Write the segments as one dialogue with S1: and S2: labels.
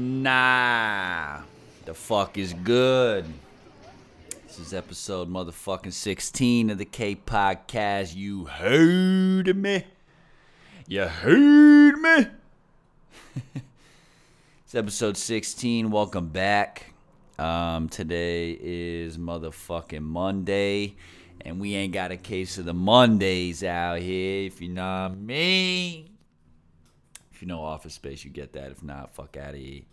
S1: Nah. The fuck is good? This is episode motherfucking 16 of the K Podcast. You heard me? You heard me? it's episode 16. Welcome back. Um, today is motherfucking Monday, and we ain't got a case of the Mondays out here, if you know what I mean. If you know Office Space, you get that. If not, fuck out of here.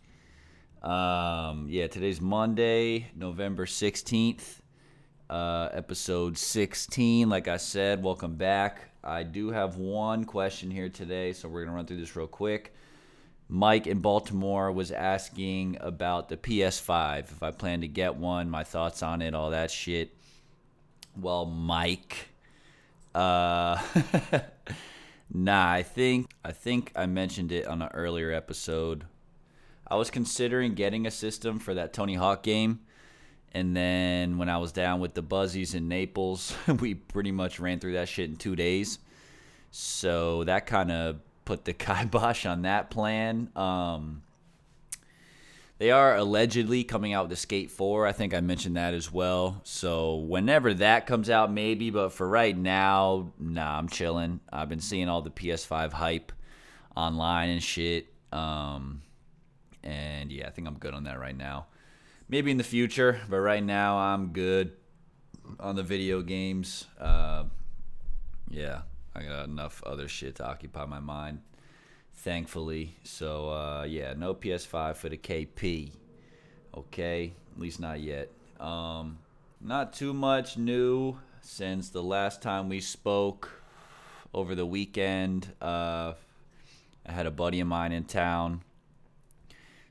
S1: Um, yeah, today's Monday, November 16th, uh, episode 16. Like I said, welcome back. I do have one question here today, so we're going to run through this real quick. Mike in Baltimore was asking about the PS5, if I plan to get one, my thoughts on it, all that shit. Well, Mike, uh, nah, I think I think I mentioned it on an earlier episode. I was considering getting a system for that Tony Hawk game, and then when I was down with the Buzzies in Naples, we pretty much ran through that shit in two days. So that kind of put the kibosh on that plan. Um, they are allegedly coming out with the Skate 4. I think I mentioned that as well. So whenever that comes out, maybe. But for right now, nah, I'm chilling. I've been seeing all the PS5 hype online and shit. Um, and yeah, I think I'm good on that right now. Maybe in the future, but right now I'm good on the video games. Uh, yeah, I got enough other shit to occupy my mind, thankfully. So uh, yeah, no PS5 for the KP. Okay, at least not yet. Um, not too much new since the last time we spoke over the weekend. Uh, I had a buddy of mine in town.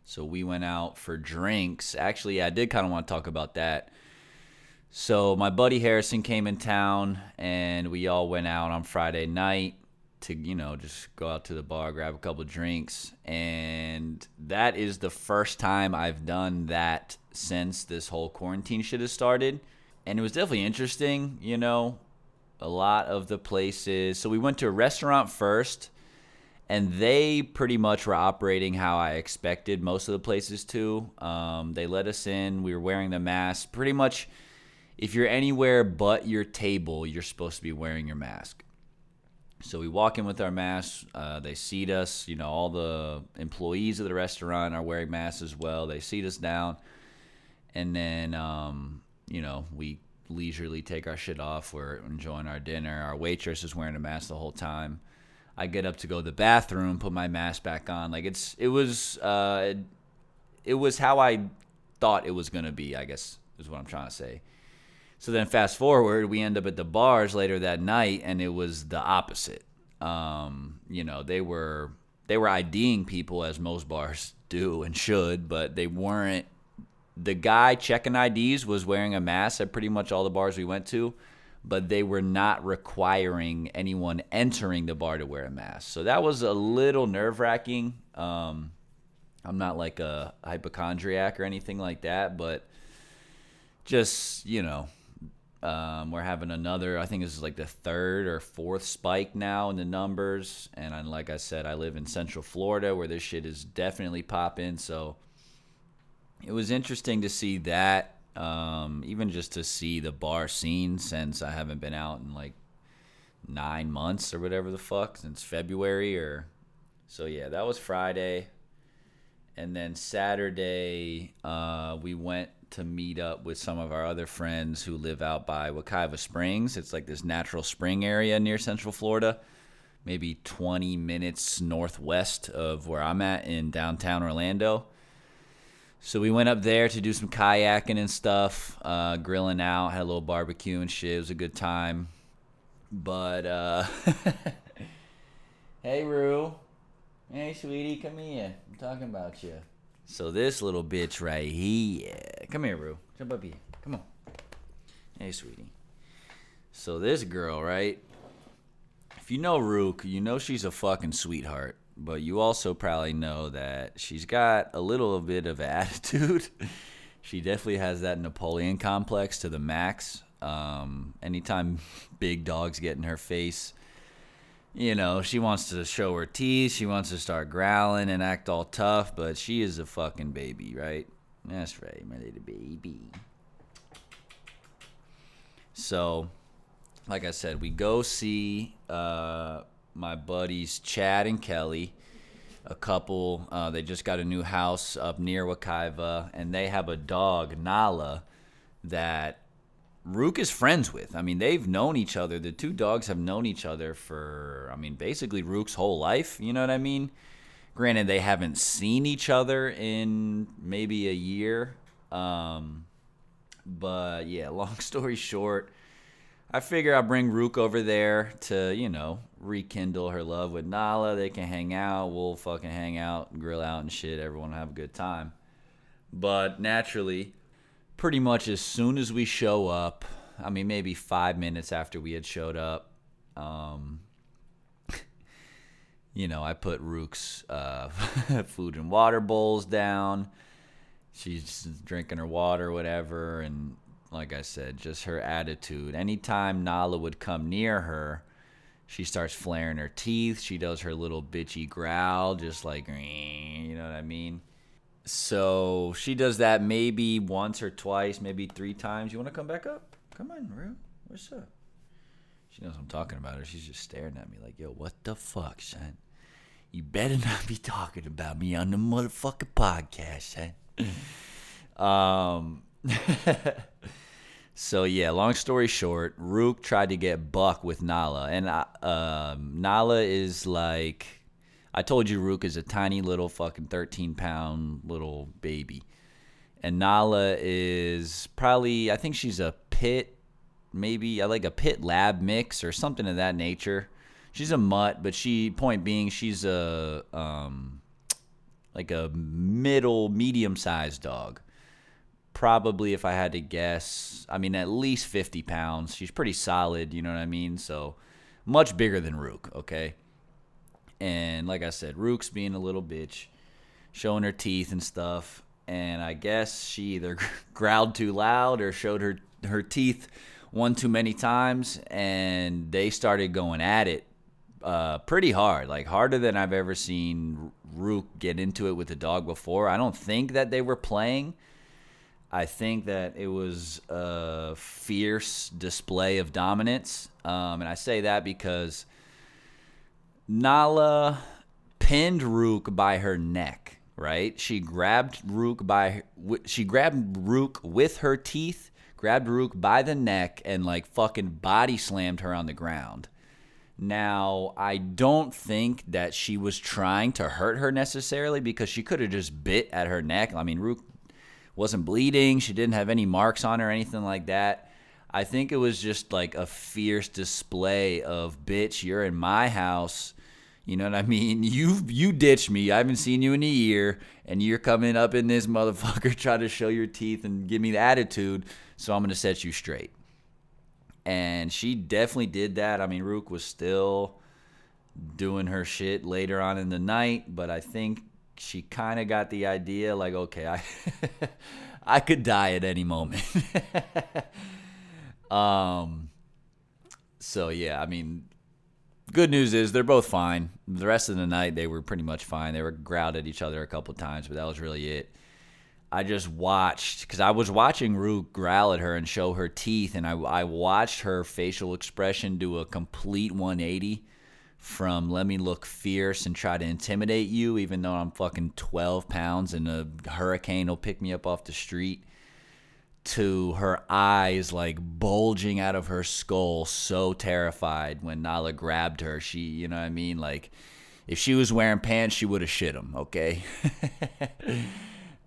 S1: So we went out for drinks. Actually, I did kind of want to talk about that. So my buddy Harrison came in town, and we all went out on Friday night to you know just go out to the bar, grab a couple drinks, and that is the first time I've done that since this whole quarantine shit has started, and it was definitely interesting. You know, a lot of the places. So we went to a restaurant first and they pretty much were operating how I expected most of the places to. Um, they let us in. We were wearing the mask. Pretty much, if you're anywhere but your table, you're supposed to be wearing your mask. So we walk in with our masks. Uh, they seat us. You know, all the employees of the restaurant are wearing masks as well. They seat us down, and then um, you know we leisurely take our shit off. We're enjoying our dinner. Our waitress is wearing a mask the whole time. I get up to go to the bathroom, put my mask back on. Like it's it was uh it was how I thought it was gonna be, I guess is what I'm trying to say. So then fast forward, we end up at the bars later that night and it was the opposite. Um, you know, they were they were IDing people as most bars do and should, but they weren't the guy checking IDs was wearing a mask at pretty much all the bars we went to but they were not requiring anyone entering the bar to wear a mask. So that was a little nerve wracking. Um, I'm not like a hypochondriac or anything like that, but just, you know, um, we're having another, I think this is like the third or fourth spike now in the numbers. And I, like I said, I live in Central Florida where this shit is definitely popping. So it was interesting to see that um, even just to see the bar scene since I haven't been out in like nine months or whatever the fuck since February or so yeah that was Friday and then Saturday uh, we went to meet up with some of our other friends who live out by Wekiva Springs it's like this natural spring area near Central Florida maybe 20 minutes northwest of where I'm at in downtown Orlando So we went up there to do some kayaking and stuff, uh, grilling out, had a little barbecue and shit. It was a good time. But uh Hey Rue. Hey sweetie, come here. I'm talking about you. So this little bitch right here. Come here, Rue. Jump up here. Come on. Hey sweetie. So this girl, right? If you know Rook, you know she's a fucking sweetheart but you also probably know that she's got a little bit of attitude. she definitely has that Napoleon complex to the max. Um, anytime big dogs get in her face, you know, she wants to show her teeth. She wants to start growling and act all tough, but she is a fucking baby, right? That's right, my little baby. So, like I said, we go see uh, my buddies Chad and Kelly, a couple. Uh, they just got a new house up near Wekiva, and they have a dog, Nala, that Rook is friends with. I mean, they've known each other. The two dogs have known each other for, I mean, basically Rook's whole life. You know what I mean? Granted, they haven't seen each other in maybe a year. Um, but yeah, long story short, I figure I'll bring Rook over there to, you know, rekindle her love with Nala. They can hang out. We'll fucking hang out, grill out and shit. Everyone have a good time. But naturally, pretty much as soon as we show up, I mean, maybe five minutes after we had showed up, um, you know, I put Rook's uh, food and water bowls down. She's drinking her water, whatever, and like I said, just her attitude. Anytime Nala would come near her, she starts flaring her teeth. She does her little bitchy growl, just like, you know what I mean? So she does that maybe once or twice, maybe three times. You want to come back up? Come on, Rue. What's up? She knows I'm talking about her. She's just staring at me like, yo, what the fuck, son? You better not be talking about me on the motherfucking podcast, son. um, so yeah, long story short, Rook tried to get Buck with Nala, and uh, um, Nala is like, I told you, Rook is a tiny little fucking thirteen pound little baby, and Nala is probably, I think she's a pit, maybe I like a pit lab mix or something of that nature. She's a mutt, but she point being she's a um, like a middle medium sized dog probably if I had to guess, I mean at least 50 pounds. She's pretty solid, you know what I mean? So much bigger than Rook, okay? And like I said, Rook's being a little bitch, showing her teeth and stuff. And I guess she either growled too loud or showed her her teeth one too many times, and they started going at it uh, pretty hard, like harder than I've ever seen Rook get into it with a dog before. I don't think that they were playing. I think that it was a fierce display of dominance. Um, and I say that because Nala pinned Rook by her neck, right? She grabbed Rook by she grabbed Rook with her teeth, grabbed Rook by the neck and like fucking body slammed her on the ground. Now, I don't think that she was trying to hurt her necessarily because she could have just bit at her neck. I mean, Rook wasn't bleeding. She didn't have any marks on her or anything like that. I think it was just like a fierce display of bitch, you're in my house. You know what I mean? You you ditched me. I haven't seen you in a year, and you're coming up in this motherfucker trying to show your teeth and give me the attitude. So I'm gonna set you straight. And she definitely did that. I mean, Rook was still doing her shit later on in the night, but I think she kind of got the idea like okay i i could die at any moment um so yeah i mean good news is they're both fine. The rest of the night they were pretty much fine. They were growled at each other a couple times but that was really it. I just watched because i was watching Rook growl at her and show her teeth and I, I watched her facial expression do a complete 180 from let me look fierce and try to intimidate you, even though I'm fucking 12 pounds and a hurricane will pick me up off the street, to her eyes like bulging out of her skull, so terrified when Nala grabbed her. She, you know what I mean? Like, if she was wearing pants, she would have shit them, okay?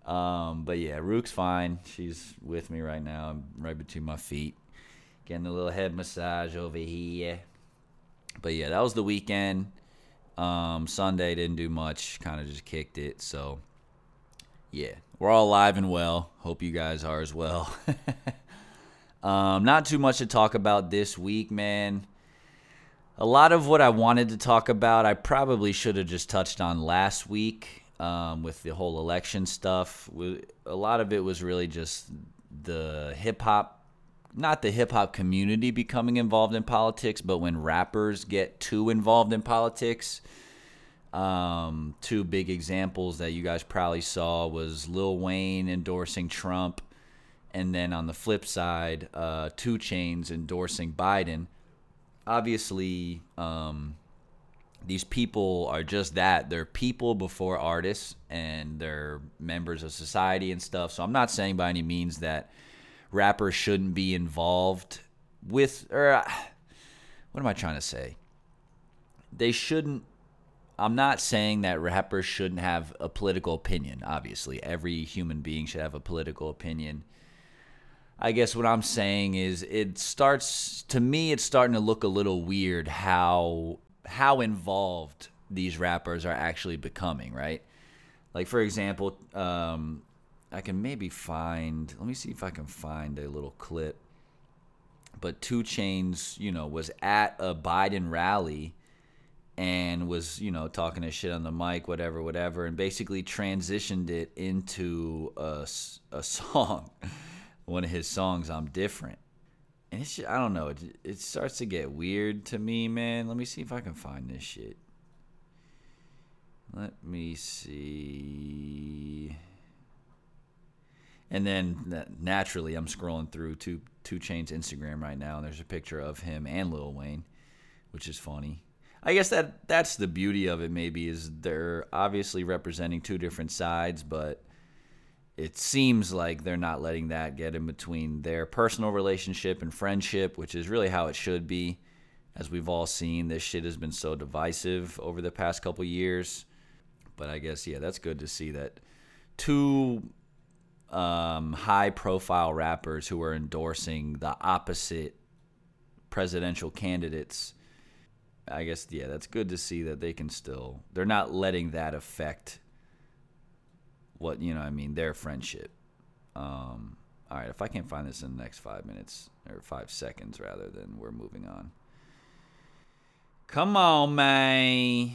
S1: Um, but yeah, Rook's fine. She's with me right now. I'm right between my feet, getting a little head massage over here. But yeah, that was the weekend. Um, Sunday didn't do much. Kind of just kicked it. So yeah, we're all alive and well. Hope you guys are as well. um, not too much to talk about this week, man. A lot of what I wanted to talk about, I probably should have just touched on last week um, with the whole election stuff. A lot of it was really just the hip hop, not the hip hop community becoming involved in politics, but when rappers get too involved in politics. Um, two big examples that you guys probably saw was Lil Wayne endorsing Trump, and then on the flip side, uh, 2 Chainz endorsing Biden. Obviously, um, these people are just that. They're people before artists, and they're members of society and stuff. So I'm not saying by any means that rappers shouldn't be involved with, or uh, what am I trying to say? They shouldn't I'm not saying that rappers shouldn't have a political opinion. Obviously, every human being should have a political opinion. I guess what I'm saying is it starts to me it's starting to look a little weird how how involved these rappers are actually becoming, right? Like for example, um, I can maybe find let me see if I can find a little clip. But 2 Chainz, you know, was at a Biden rally and was you know talking his shit on the mic whatever whatever and basically transitioned it into a, a song one of his songs i'm different. And it's just, i don't know it, it starts to get weird to me man. Let me see if i can find this shit. Let me see. And then naturally i'm scrolling through two 2 Chainz instagram right now and there's a picture of him and lil wayne which is funny I guess that that's the beauty of it. Maybe is they're obviously representing two different sides, but it seems like they're not letting that get in between their personal relationship and friendship, which is really how it should be. As we've all seen, this shit has been so divisive over the past couple years. But I guess yeah, that's good to see that two um, high-profile rappers who are endorsing the opposite presidential candidates I guess yeah, that's good to see that they can still they're not letting that affect what you know. I mean, their friendship. Um, all right, if I can't find this in the next five minutes or five seconds rather, then we're moving on. Come on, man.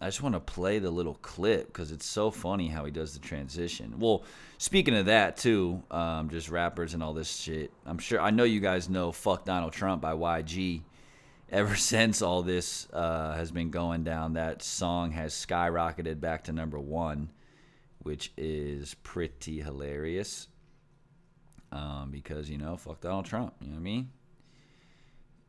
S1: I just want to play the little clip because it's so funny how he does the transition. Well, speaking of that too, um, just rappers and all this shit. I'm sure I know you guys know "Fuck Donald Trump" by YG ever since all this uh, has been going down, that song has skyrocketed back to number one, which is pretty hilarious. Um, because you know, fuck Donald Trump. You know what I mean?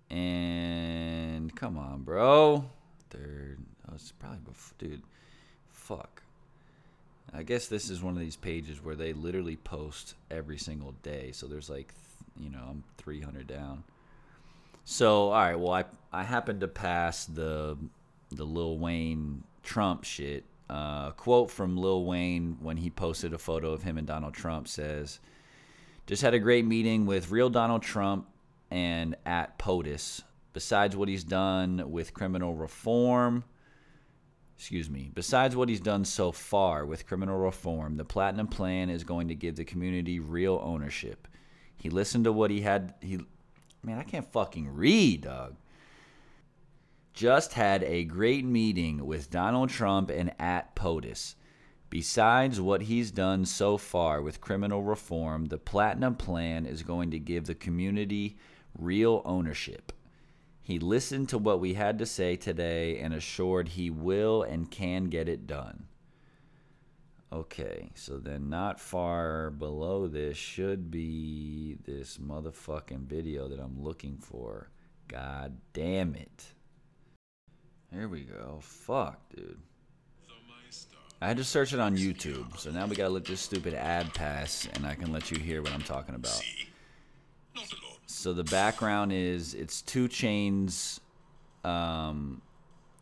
S1: And come on, bro. Third, oh, it's probably before, dude. Fuck. I guess this is one of these pages where they literally post every single day. So there's like, you know, I'm 300 down. So all right, well I I happened to pass the the Lil Wayne Trump shit. Uh, quote from Lil Wayne when he posted a photo of him and Donald Trump says, "Just had a great meeting with real Donald Trump and at POTUS. Besides what he's done with criminal reform." excuse me, besides what he's done so far with criminal reform, the Platinum Plan is going to give the community real ownership. He listened to what he had he Man, I can't fucking read, dog. Just had a great meeting with Donald Trump and at POTUS. Besides what he's done so far with criminal reform, the Platinum Plan is going to give the community real ownership. He listened to what we had to say today and assured he will and can get it done. Okay, so then not far below this should be this motherfucking video that I'm looking for. God damn it. Here we go. Fuck, dude. I had to search it on YouTube, so now we gotta let this stupid ad pass and I can let you hear what I'm talking about. So the background is it's 2 Chainz um,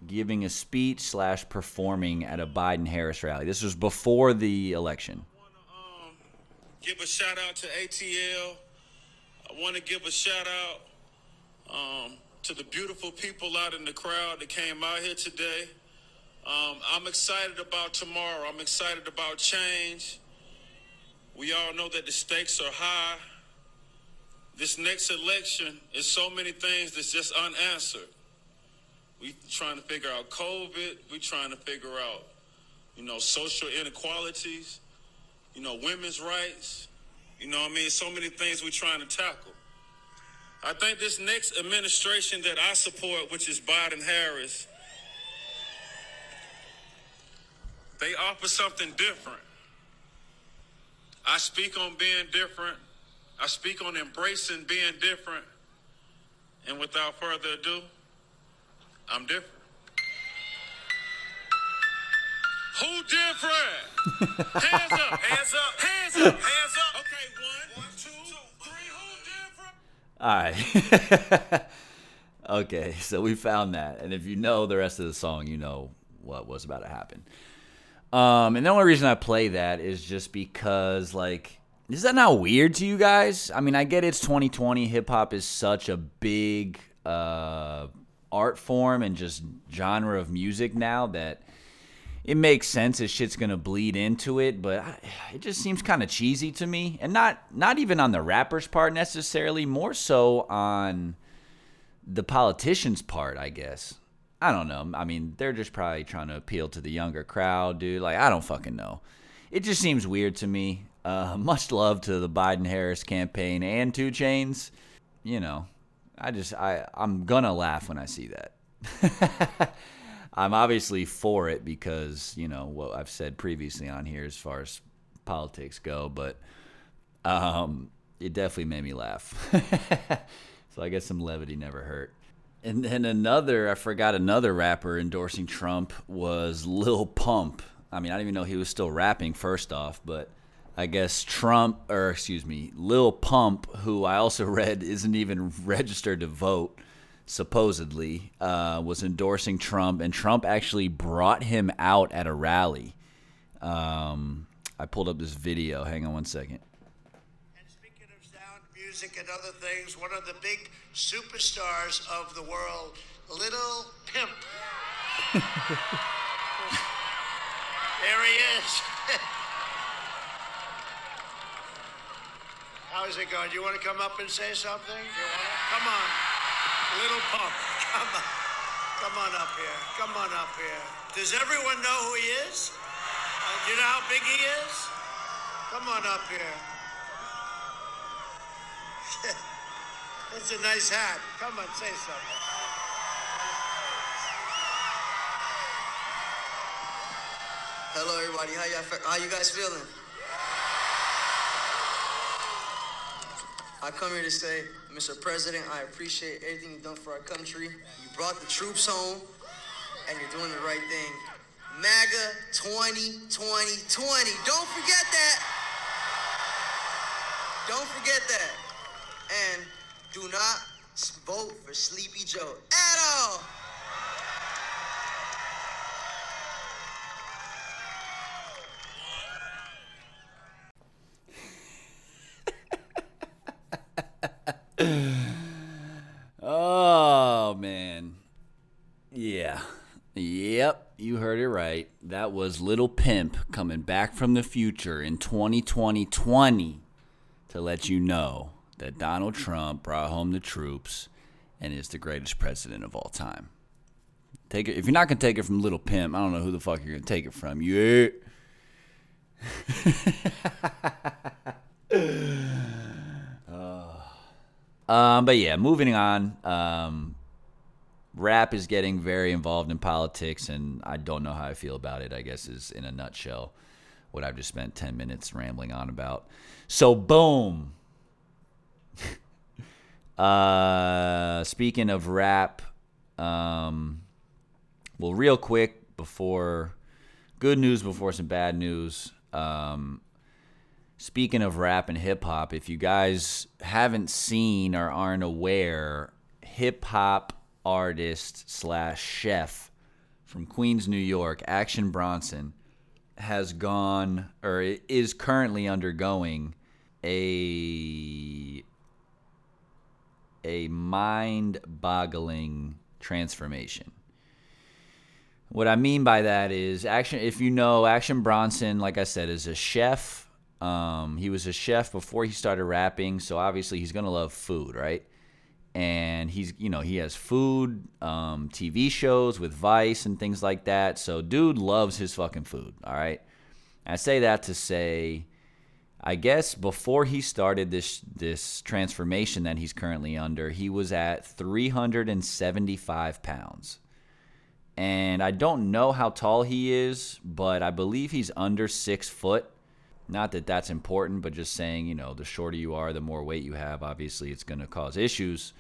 S1: giving a speech slash performing at a Biden Harris rally. This was before the election.
S2: Um, give a shout out to ATL. I want to give a shout out um, to the beautiful people out in the crowd that came out here today. Um, I'm excited about tomorrow. I'm excited about change. We all know that the stakes are high. This next election is so many things that's just unanswered. We trying to figure out COVID. We trying to figure out, you know, social inequalities. You know, women's rights. You know, what I mean, so many things we trying to tackle. I think this next administration that I support, which is Biden Harris, they offer something different. I speak on being different. I speak on embracing being different. And without further ado, I'm different. Who different? hands up, hands up, hands up, hands up. Okay, one, one, two, three. Who different?
S1: All right. okay, so we found that. And if you know the rest of the song, you know what was about to happen. Um, and the only reason I play that is just because, like, is that not weird to you guys? I mean, I get it's 2020. Hip hop is such a big uh, art form and just genre of music now that it makes sense that shit's gonna bleed into it, but it just seems kind of cheesy to me, and not not even on the rapper's part necessarily, more so on the politician's part, I guess. I don't know. I mean, they're just probably trying to appeal to the younger crowd, dude. Like, I don't fucking know. It just seems weird to me. Uh, much love to the Biden Harris campaign and 2 Chainz. You know, I just I I'm gonna laugh when I see that. I'm obviously for it because you know what I've said previously on here as far as politics go, but um, it definitely made me laugh. so I guess some levity never hurt. And then another, I forgot another rapper endorsing Trump was Lil Pump. I mean, I didn't even know he was still rapping first off, but I guess Trump, or excuse me, Lil Pump, who I also read isn't even registered to vote, supposedly, uh, was endorsing Trump, and Trump actually brought him out at a rally. Um, I pulled up this video. Hang on one second.
S3: And speaking of sound, music, and other things, one of the big superstars of the world, Little Pimp. there he is. How's it going? Do you want to come up and say something? You wanna? Come on. Little Pump. Come on. Come on up here. Come on up here. Does everyone know who he is? Uh, do you know how big he is? Come on up here. That's a nice hat. Come on, say something.
S4: Hello, everybody. How, y'all, how you guys feeling? I come here to say, Mr. President, I appreciate everything you've done for our country. You brought the troops home, and you're doing the right thing. MAGA 20, 20, 20. Don't forget that. Don't forget that. And do not vote for Sleepy Joe at all.
S1: Oh man. Yeah. Yep, you heard it right. That was Little Pimp coming back from the future in 2020 to let you know that Donald Trump brought home the troops and is the greatest president of all time. Take it if you're not gonna take it from Little Pimp, I don't know who the fuck you're gonna take it from. Yeah. Um, but yeah, moving on. Um, rap is getting very involved in politics, and I don't know how I feel about it. I guess is in a nutshell what I've just spent ten minutes rambling on about. So boom. uh, speaking of rap, um, well, real quick before good news before some bad news. Um, Speaking of rap and hip hop, if you guys haven't seen or aren't aware, hip hop artist slash chef from Queens, New York, Action Bronson, has gone or is currently undergoing a a mind-boggling transformation. What I mean by that is action. If you know, Action Bronson, like I said, is a chef. Um, he was a chef before he started rapping, so obviously he's gonna love food, right? And he's, you know, he has food, um, TV shows with Vice and things like that. So, dude loves his fucking food. All right. I say that to say, I guess before he started this this transformation that he's currently under, he was at 375 pounds. And I don't know how tall he is, but I believe he's under six foot. Not that that's important, but just saying, you know, the shorter you are, the more weight you have. Obviously, it's going to cause issues.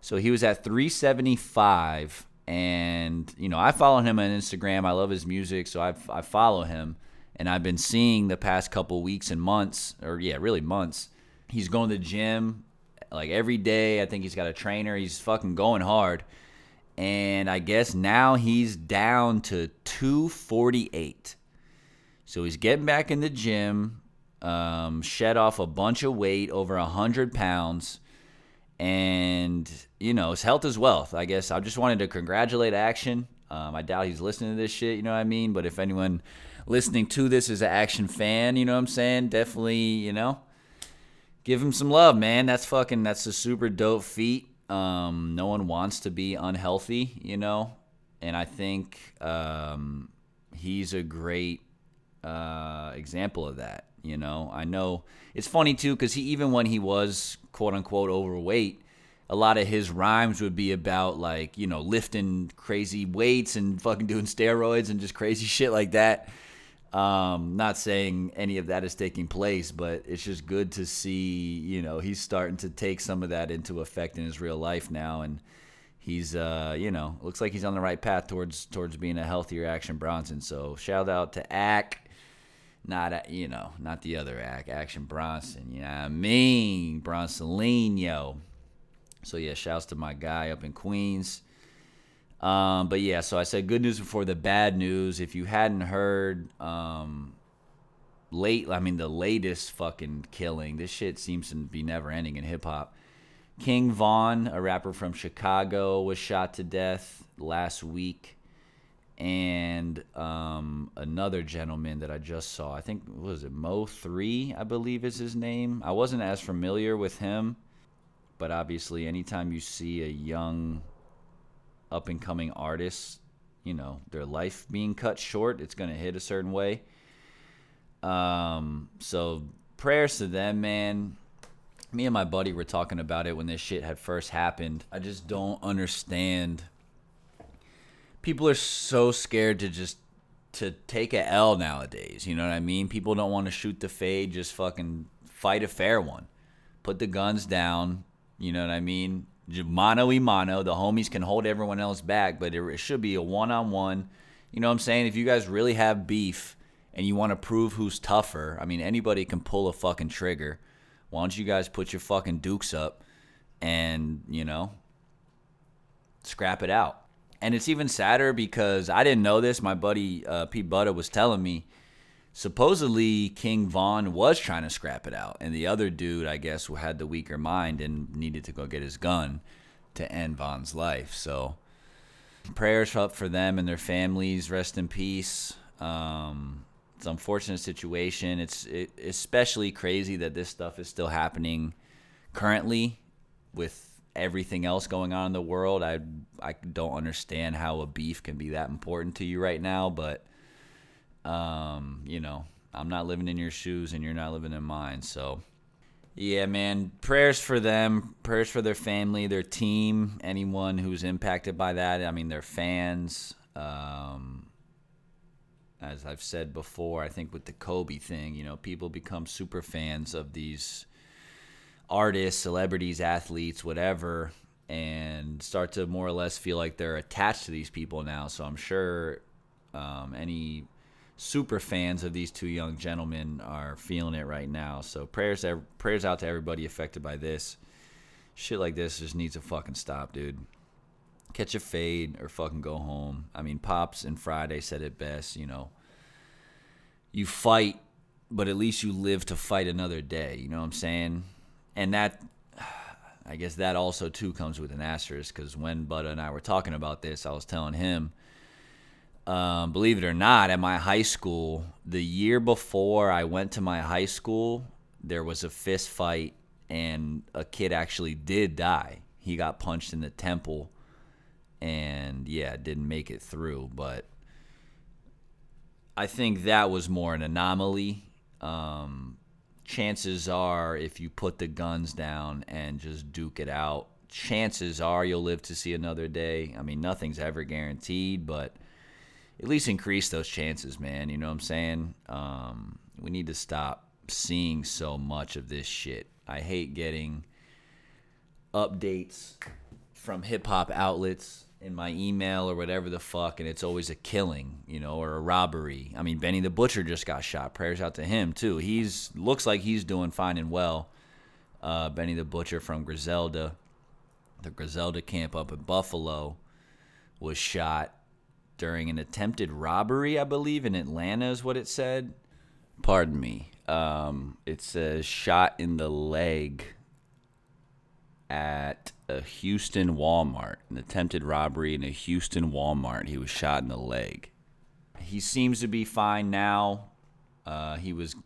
S1: So he was at 375. And, you know, I follow him on Instagram. I love his music, so I, I follow him. And I've been seeing the past couple weeks and months, or yeah, really months, he's going to the gym like every day. I think he's got a trainer. He's fucking going hard and I guess now he's down to 248. So he's getting back in the gym, um, shed off a bunch of weight, over 100 pounds, and, you know, his health is wealth. I guess I just wanted to congratulate Action. Um, I doubt he's listening to this shit, you know what I mean? But if anyone listening to this is an Action fan, you know what I'm saying? Definitely, you know, give him some love, man. That's fucking, that's a super dope feat. Um, no one wants to be unhealthy, you know, and I think um, he's a great uh, example of that. You know, I know it's funny too because he even when he was quote unquote overweight, a lot of his rhymes would be about like you know lifting crazy weights and fucking doing steroids and just crazy shit like that. Um, not saying any of that is taking place, but it's just good to see, you know, he's starting to take some of that into effect in his real life now, and he's, uh, you know, looks like he's on the right path towards towards being a healthier Action Bronson. So shout out to Ack, not you know, not the other Ack, Action Bronson. You know what I mean, Bronsolino. So yeah, shouts to my guy up in Queens. Um, but yeah, so I said good news before the bad news. If you hadn't heard, um, late, I mean, the latest fucking killing, this shit seems to be never ending in hip hop. King Von, a rapper from Chicago, was shot to death last week. And um, another gentleman that I just saw, I think, was it Mo3, I believe is his name. I wasn't as familiar with him, but obviously, anytime you see a young up and coming artist, you know, their life being cut short, it's going to hit a certain way. Um, so prayers to them, man. Me and my buddy were talking about it when this shit had first happened. I just don't understand. People are so scared to just to take a L nowadays. You know what I mean? People don't want to shoot the fade. Just fucking fight a fair one. Put the guns down. You know what I mean? mano y mano. The homies can hold everyone else back, but it, should be a one on one. You know what I'm saying? If you guys really have beef and you want to prove who's tougher, I mean, anybody can pull a fucking trigger. Why don't you guys put your fucking dukes up and, you know, scrap it out? And it's even sadder because I didn't know this. My buddy uh, Pete Butter was telling me supposedly King Von was trying to scrap it out, and the other dude, I guess, had the weaker mind and needed to go get his gun to end Von's life. So prayers up for them and their families. Rest in peace. Um, it's an unfortunate situation. It's it, especially crazy that this stuff is still happening currently with everything else going on in the world. I I don't understand how a beef can be that important to you right now, but um, you know, I'm not living in your shoes and you're not living in mine. So, yeah, man, prayers for them, prayers for their family, their team, anyone who's impacted by that. I mean, their fans. Um, as I've said before, I think with the Kobe thing, you know, people become super fans of these artists, celebrities, athletes, whatever, and start to more or less feel like they're attached to these people now. So I'm sure um, any super fans of these two young gentlemen are feeling it right now. So prayers prayers out to everybody affected by this. Shit like this just needs to fucking stop, dude. catch a fade or fucking go home. I mean, Pops and Friday said it best, you know. You fight, but at least you live to fight another day, you know what I'm saying? And that I guess that also too comes with an asterisk because when Butta and I were talking about this, I was telling him, um, believe it or not, at my high school, the year before I went to my high school, there was a fist fight and a kid actually did die. He got punched in the temple and yeah, didn't make it through. But I think that was more an anomaly. Um, chances are, if you put the guns down and just duke it out, chances are you'll live to see another day. I mean, nothing's ever guaranteed, but at least increase those chances, man. You know what I'm saying? Um, we need to stop seeing so much of this shit. I hate getting updates from hip hop outlets in my email or whatever the fuck, and it's always a killing, you know, or a robbery. I mean, Benny the Butcher just got shot. Prayers out to him too. He's looks like he's doing fine and well. Uh, Benny the Butcher from Griselda, the Griselda camp up in Buffalo, was shot during an attempted robbery, I believe, in Atlanta, is what it said. Pardon me. Um, it says shot in the leg at a Houston Walmart, an attempted robbery in a Houston Walmart. He was shot in the leg. He seems to be fine now. Uh, he was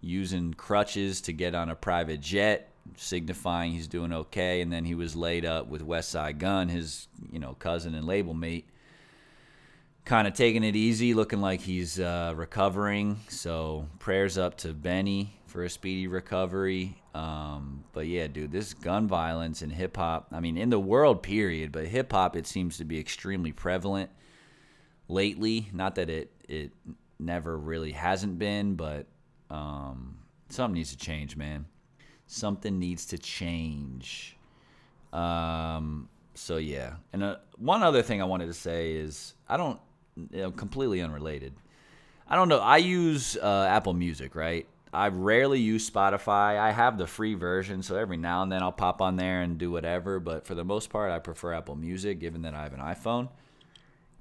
S1: using crutches to get on a private jet, signifying he's doing okay. And then he was laid up with Westside Gun, his you know cousin and label mate, kind of taking it easy, looking like he's uh, recovering. So prayers up to Benny for a speedy recovery. Um, but yeah, dude, this gun violence and hip hop, I mean, in the world, period, but hip hop, it seems to be extremely prevalent lately. Not that it, it never really hasn't been, but um, something needs to change, man. Something needs to change. Um, so yeah, and uh, one other thing I wanted to say is I don't, you know, completely unrelated. I don't know. I use uh, Apple Music, right? I rarely use Spotify. I have the free version, so every now and then I'll pop on there and do whatever. But for the most part, I prefer Apple Music, given that I have an iPhone.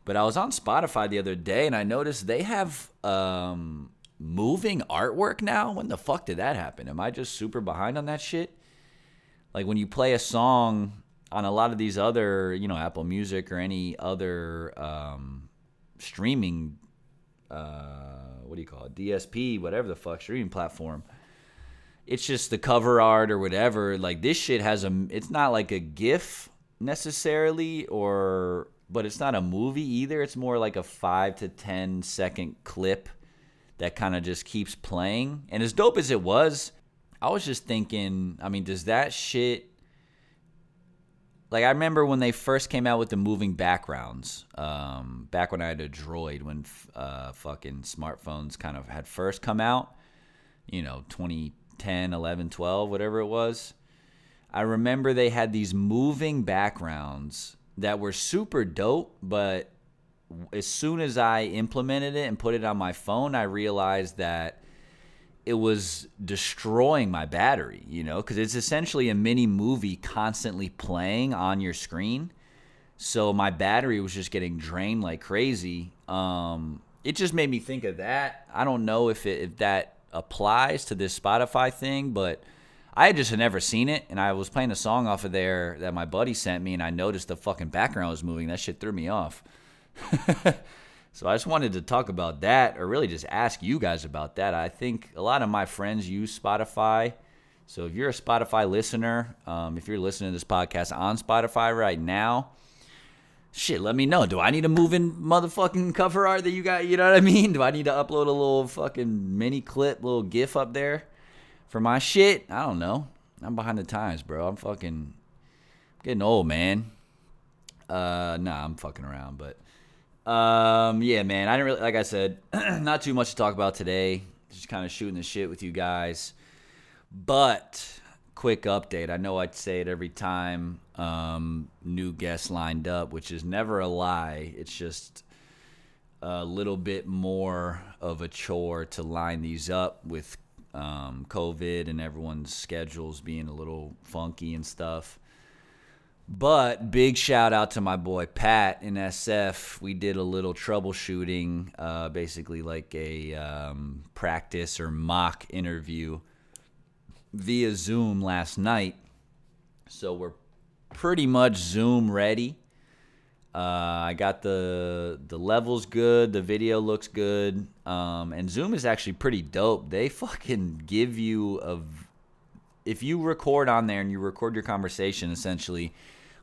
S1: But I was on Spotify the other day and I noticed they have um, moving artwork now. When the fuck did that happen? Am I just super behind on that shit? Like when you play a song on a lot of these other, you know, Apple Music or any other um, streaming. Uh, what do you call it? DSP, whatever the fuck streaming platform. It's just the cover art or whatever. Like this shit has a. It's not like a GIF necessarily, or but it's not a movie either. It's more like a five to ten second clip that kind of just keeps playing. And as dope as it was, I was just thinking. I mean, does that shit like I remember when they first came out with the moving backgrounds. Um, back when I had a Droid, when uh, fucking smartphones kind of had first come out, you know, 2010, 11, 12, whatever it was. I remember they had these moving backgrounds that were super dope, but as soon as I implemented it and put it on my phone, I realized that it was destroying my battery, you know, because it's essentially a mini movie constantly playing on your screen. So my battery was just getting drained like crazy. Um, it just made me think of that. I don't know if it, if that applies to this Spotify thing, but I had just had never seen it, and I was playing a song off of there that my buddy sent me, and I noticed the fucking background was moving. That shit threw me off. So I just wanted to talk about that, or really just ask you guys about that. I think a lot of my friends use Spotify. So if you're a Spotify listener, um, if you're listening to this podcast on Spotify right now, shit, let me know. Do I need to move in motherfucking cover art that you got? You know what I mean? Do I need to upload a little fucking mini clip, little GIF up there for my shit? I don't know. I'm behind the times, bro. I'm fucking getting old, man. Uh, nah, I'm fucking around, but um, yeah, man. I didn't really, like I said, not too much to talk about today. Just kind of shooting the shit with you guys. But quick update. I know I'd say it every time um, new guests lined up, which is never a lie. It's just a little bit more of a chore to line these up with um, COVID and everyone's schedules being a little funky and stuff. But big shout out to my boy Pat in SF. We did a little troubleshooting, uh, basically like a um, practice or mock interview via Zoom last night. So we're pretty much Zoom ready. Uh, I got the the levels good, the video looks good, um, and Zoom is actually pretty dope. They fucking give you a if you record on there and you record your conversation essentially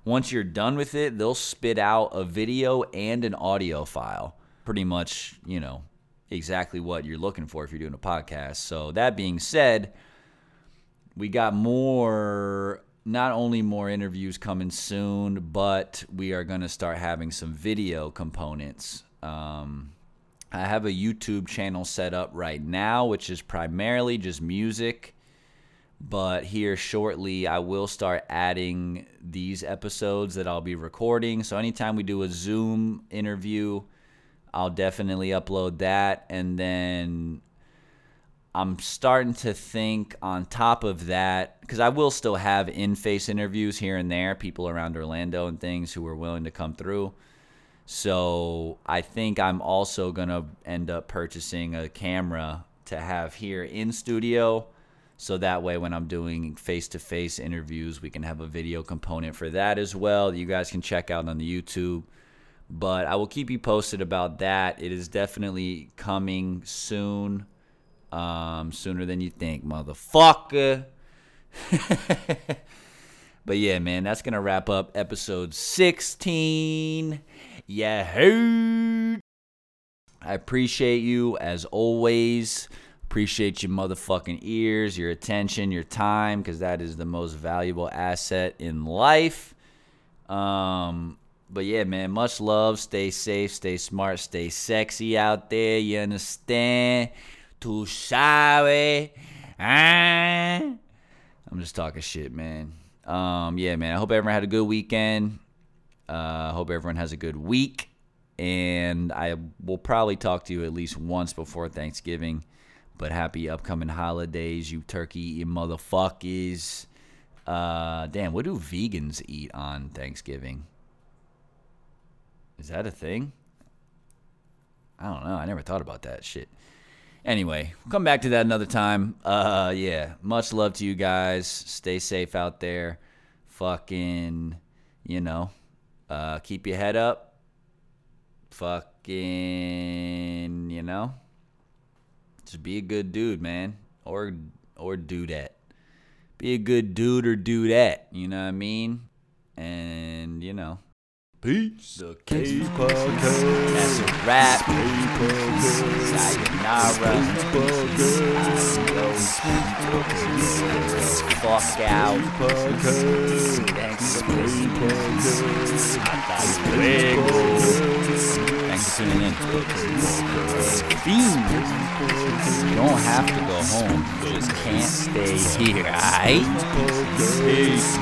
S1: once you're done with it, they'll spit out a video and an audio file. Pretty much, you know, exactly what you're looking for if you're doing a podcast. So, that being said, we got more, not only more interviews coming soon, but we are going to start having some video components. Um, I have a YouTube channel set up right now, which is primarily just music but here shortly I will start adding these episodes that I'll be recording. So anytime we do a Zoom interview, I'll definitely upload that and then I'm starting to think on top of that because I will still have in-face interviews here and there, people around Orlando and things who are willing to come through. So I think I'm also gonna end up purchasing a camera to have here in studio so that way, when I'm doing face to face interviews, we can have a video component for that as well. You guys can check out on the YouTube. But I will keep you posted about that. It is definitely coming soon. Um, sooner than you think, motherfucker. but yeah, man, that's gonna wrap up episode 16. Yeah. I appreciate you as always. Appreciate your motherfucking ears, your attention, your time, because that is the most valuable asset in life. Um, but yeah, man, much love. Stay safe, stay smart, stay sexy out there. You understand? Tu sabe. Ah. I'm just talking shit, man. Um, yeah, man. I hope everyone had a good weekend. I uh, hope everyone has a good week. And I will probably talk to you at least once before Thanksgiving. But happy upcoming holidays, you turkey motherfuckers. Uh, damn, what do vegans eat on Thanksgiving? Is that a thing? I don't know. I never thought about that shit. Anyway, we'll come back to that another time. Uh, yeah, much love to you guys. Stay safe out there. Fucking, you know, uh, keep your head up. Fucking, you know. Just be a good dude, man. Or or do that. Be a good dude or do that. You know what I mean? And you know.
S5: Peace.
S1: The K Podcast. That's a wrap. Sayonara. Fuck out. Thanks for listening. Hasta luego. Thanks for tuning in. Fiend. You don't have to go home. You just can't stay here, alright? Peace.